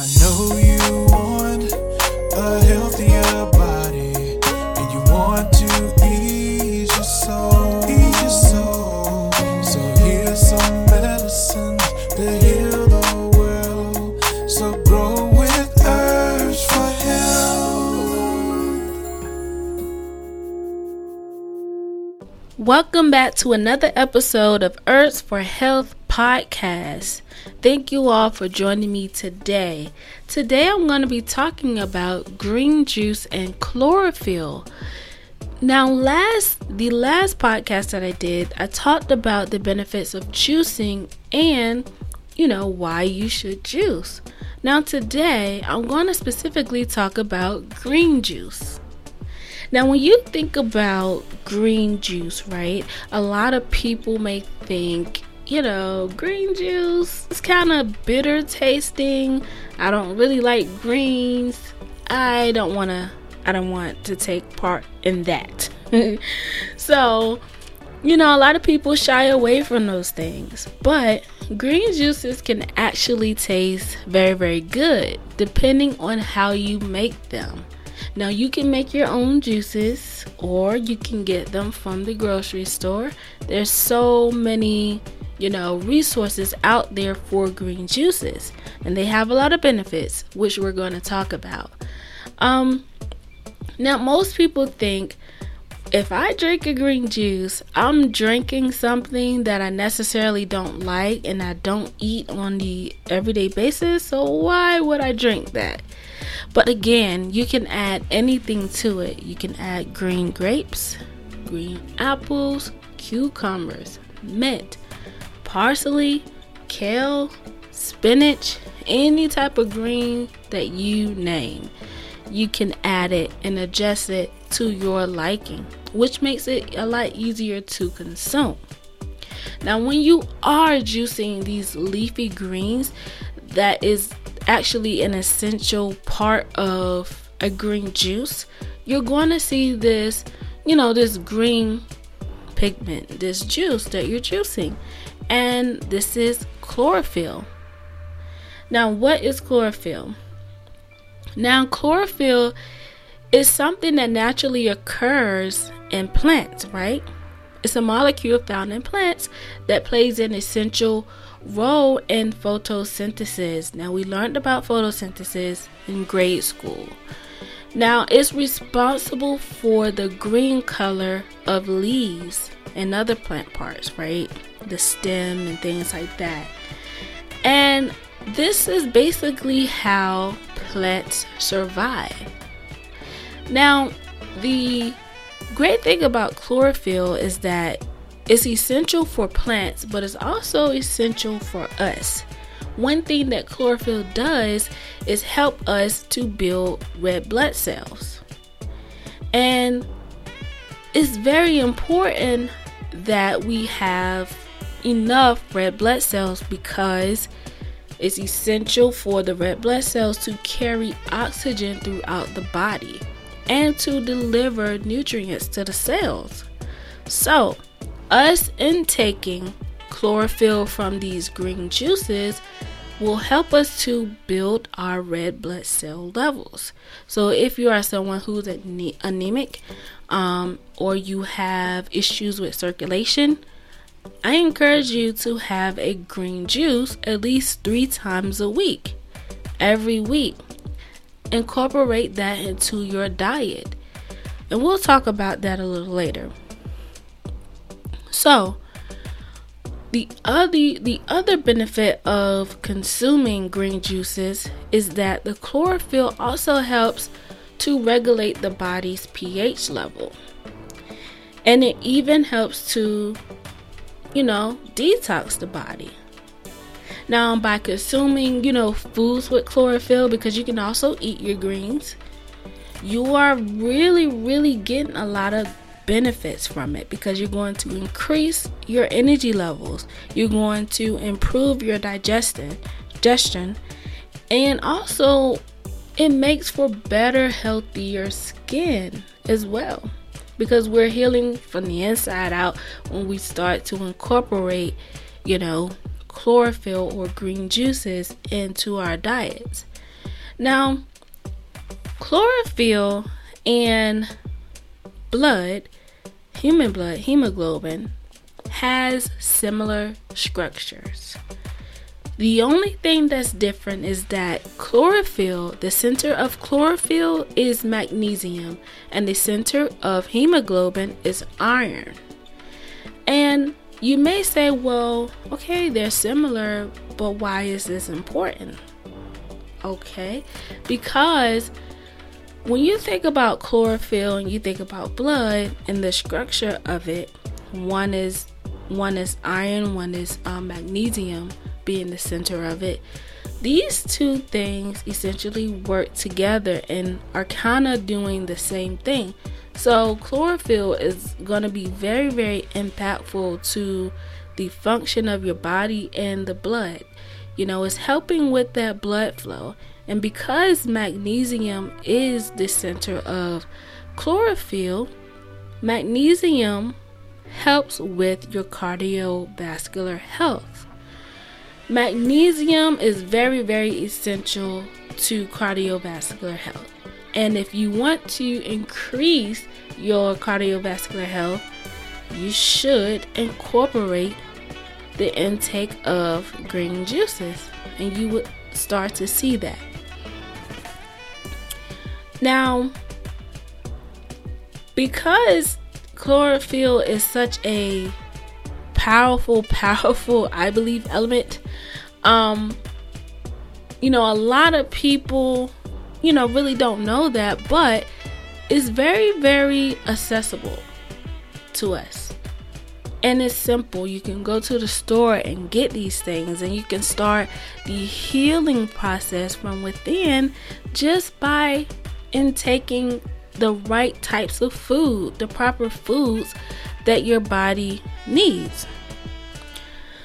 I know you Welcome back to another episode of Earths for Health podcast. Thank you all for joining me today. Today I'm going to be talking about green juice and chlorophyll. Now, last the last podcast that I did, I talked about the benefits of juicing and you know why you should juice. Now, today I'm going to specifically talk about green juice. Now, when you think about green juice, right, a lot of people may think you know, green juice is kind of bitter tasting. I don't really like greens. I don't want to I don't want to take part in that. so, you know, a lot of people shy away from those things. But green juices can actually taste very, very good depending on how you make them. Now, you can make your own juices or you can get them from the grocery store. There's so many you know, resources out there for green juices, and they have a lot of benefits, which we're going to talk about. Um, now, most people think if I drink a green juice, I'm drinking something that I necessarily don't like and I don't eat on the everyday basis, so why would I drink that? But again, you can add anything to it. You can add green grapes, green apples, cucumbers, mint, parsley, kale, spinach, any type of green that you name. You can add it and adjust it to your liking, which makes it a lot easier to consume. Now, when you are juicing these leafy greens, that is actually an essential part of a green juice. You're going to see this, you know, this green pigment, this juice that you're juicing and this is chlorophyll. Now, what is chlorophyll? Now, chlorophyll is something that naturally occurs in plants, right? It's a molecule found in plants that plays an essential role in photosynthesis. Now, we learned about photosynthesis in grade school. Now, it's responsible for the green color of leaves and other plant parts, right? the stem and things like that. And this is basically how plants survive. Now, the great thing about chlorophyll is that it's essential for plants, but it's also essential for us. One thing that chlorophyll does is help us to build red blood cells. And it's very important that we have enough red blood cells because it's essential for the red blood cells to carry oxygen throughout the body and to deliver nutrients to the cells. So, us intaking chlorophyll from these green juices will help us to build our red blood cell levels. So, if you are someone who's anemic um, or you have issues with circulation, I encourage you to have a green juice at least three times a week, every week. Incorporate that into your diet. And we'll talk about that a little later. So, the other the other benefit of consuming green juices is that the chlorophyll also helps to regulate the body's pH level. And it even helps to you know, detox the body. Now, by consuming, you know, foods with chlorophyll, because you can also eat your greens, you are really, really getting a lot of benefits from it because you're going to increase your energy levels, you're going to improve your digestion, digestion, and also it makes for better, healthier skin as well because we're healing from the inside out when we start to incorporate, you know, chlorophyll or green juices into our diets. Now, chlorophyll and blood, human blood, hemoglobin, has similar structures. The only thing that's different is that chlorophyll, the center of chlorophyll is magnesium, and the center of hemoglobin is iron. And you may say, well, okay, they're similar, but why is this important? Okay, because when you think about chlorophyll and you think about blood and the structure of it, one is one is iron, one is um, magnesium being the center of it. These two things essentially work together and are kind of doing the same thing. So, chlorophyll is going to be very, very impactful to the function of your body and the blood. You know, it's helping with that blood flow. And because magnesium is the center of chlorophyll, magnesium helps with your cardiovascular health. Magnesium is very, very essential to cardiovascular health. And if you want to increase your cardiovascular health, you should incorporate the intake of green juices, and you would start to see that. Now, because chlorophyll is such a powerful, powerful, I believe, element, um, you know, a lot of people, you know, really don't know that, but it's very, very accessible to us. And it's simple. You can go to the store and get these things, and you can start the healing process from within just by intaking the right types of food, the proper foods that your body needs.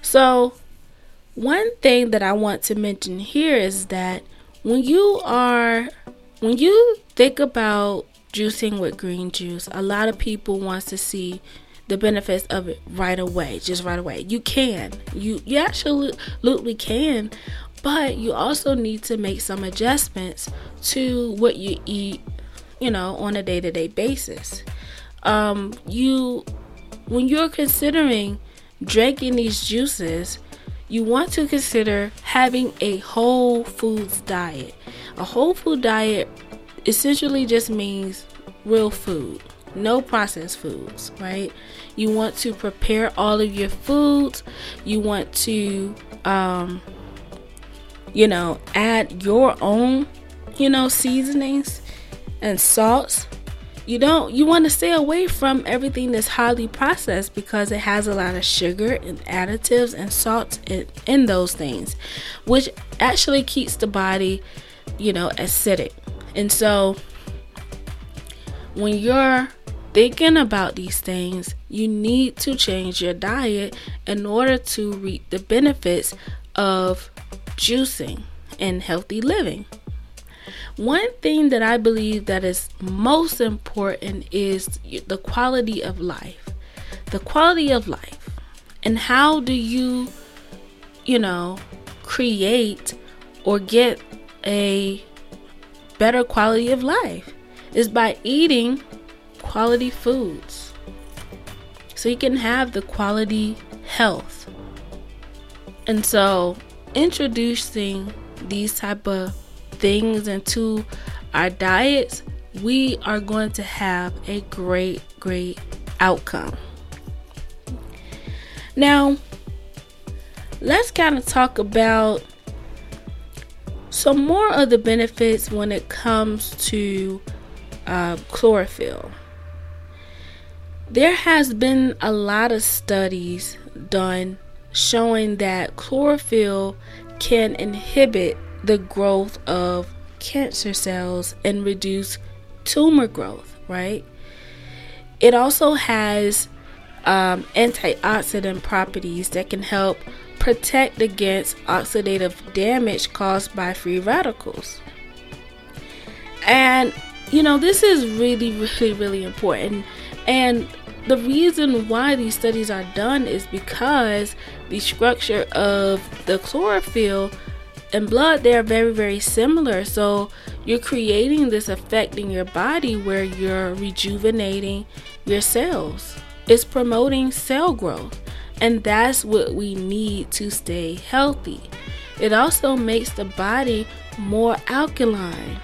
So, one thing that I want to mention here is that when you are when you think about juicing with green juice, a lot of people wants to see the benefits of it right away, just right away. You can. You you absolutely can, but you also need to make some adjustments to what you eat, you know, on a day-to-day basis. Um you when you're considering drinking these juices, you want to consider having a whole foods diet. A whole food diet essentially just means real food, no processed foods, right? You want to prepare all of your foods. You want to, um, you know, add your own, you know, seasonings and salts. You don't, you want to stay away from everything that's highly processed because it has a lot of sugar and additives and salts in, in those things, which actually keeps the body, you know, acidic. And so when you're thinking about these things, you need to change your diet in order to reap the benefits of juicing and healthy living. One thing that I believe that is most important is the quality of life. The quality of life. And how do you, you know, create or get a better quality of life? Is by eating quality foods. So you can have the quality health. And so introducing these type of things into our diets, we are going to have a great, great outcome. Now, let's kind of talk about some more of the benefits when it comes to uh, chlorophyll. There has been a lot of studies done showing that chlorophyll can inhibit the growth of cancer cells and reduce tumor growth, right? It also has um, antioxidant properties that can help protect against oxidative damage caused by free radicals. And, you know, this is really, really, really important. And the reason why these studies are done is because the structure of the chlorophyll and blood, they are very, very similar. So you're creating this effect in your body where you're rejuvenating your cells. It's promoting cell growth. And that's what we need to stay healthy. It also makes the body more alkaline,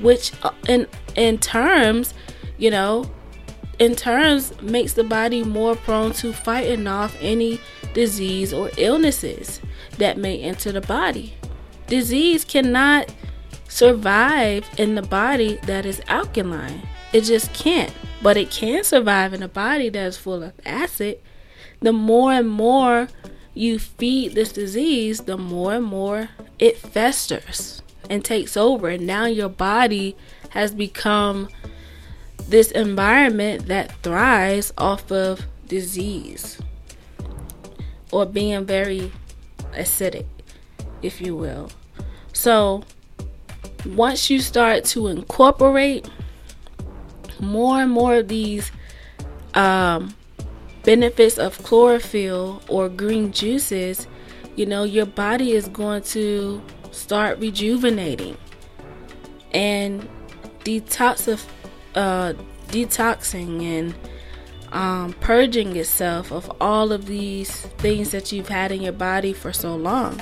which uh, in in terms, you know, in terms makes the body more prone to fighting off any disease or illnesses that may enter the body. Disease cannot survive in the body that is alkaline. It just can't. But it can survive in a body that is full of acid. The more and more you feed this disease, the more and more it festers and takes over. And now your body has become this environment that thrives off of disease or being very acidic, if you will. So, once you start to incorporate more and more of these um, benefits of chlorophyll or green juices, you know, your body is going to start rejuvenating and detoxif- uh, detoxing and um, purging itself of all of these things that you've had in your body for so long.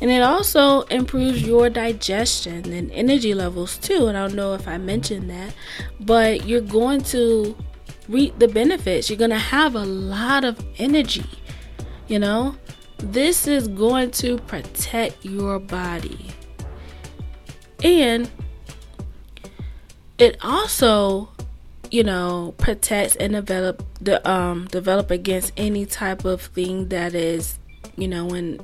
And it also improves your digestion and energy levels too. And I don't know if I mentioned that, but you're going to reap the benefits. You're going to have a lot of energy. You know, this is going to protect your body. And it also you know protects and develop the um develop against any type of thing that is you know when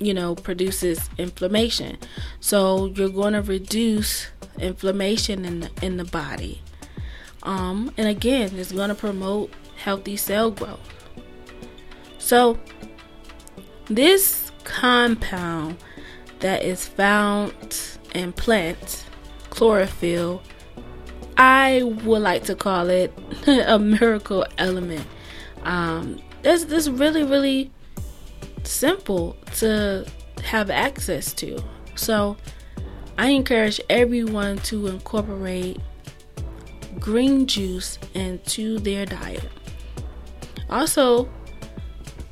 you know produces inflammation. So you're going to reduce inflammation in the, in the body. Um and again it's going to promote healthy cell growth. So this compound that is found in plants chlorophyll I would like to call it a miracle element. Um, this this really really simple to have access to. So I encourage everyone to incorporate green juice into their diet. Also,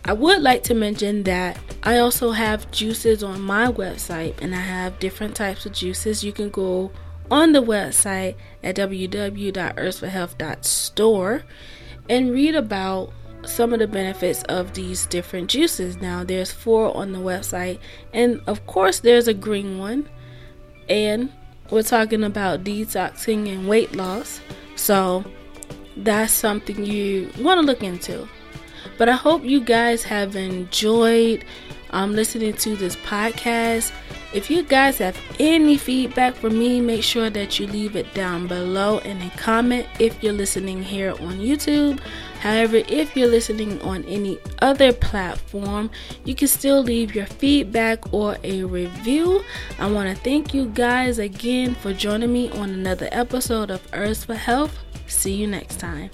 I would like to mention that I also have juices on my website and I have different types of juices. You can go on the website at www.earthforhealth.store and read about some of the benefits of these different juices. Now, there's four on the website, and of course, there's a green one, and we're talking about detoxing and weight loss. So, that's something you want to look into. But I hope you guys have enjoyed um, listening to this podcast. If you guys have any feedback for me, make sure that you leave it down below in a comment if you're listening here on YouTube. However, if you're listening on any other platform, you can still leave your feedback or a review. I want to thank you guys again for joining me on another episode of Herbs for Health. See you next time.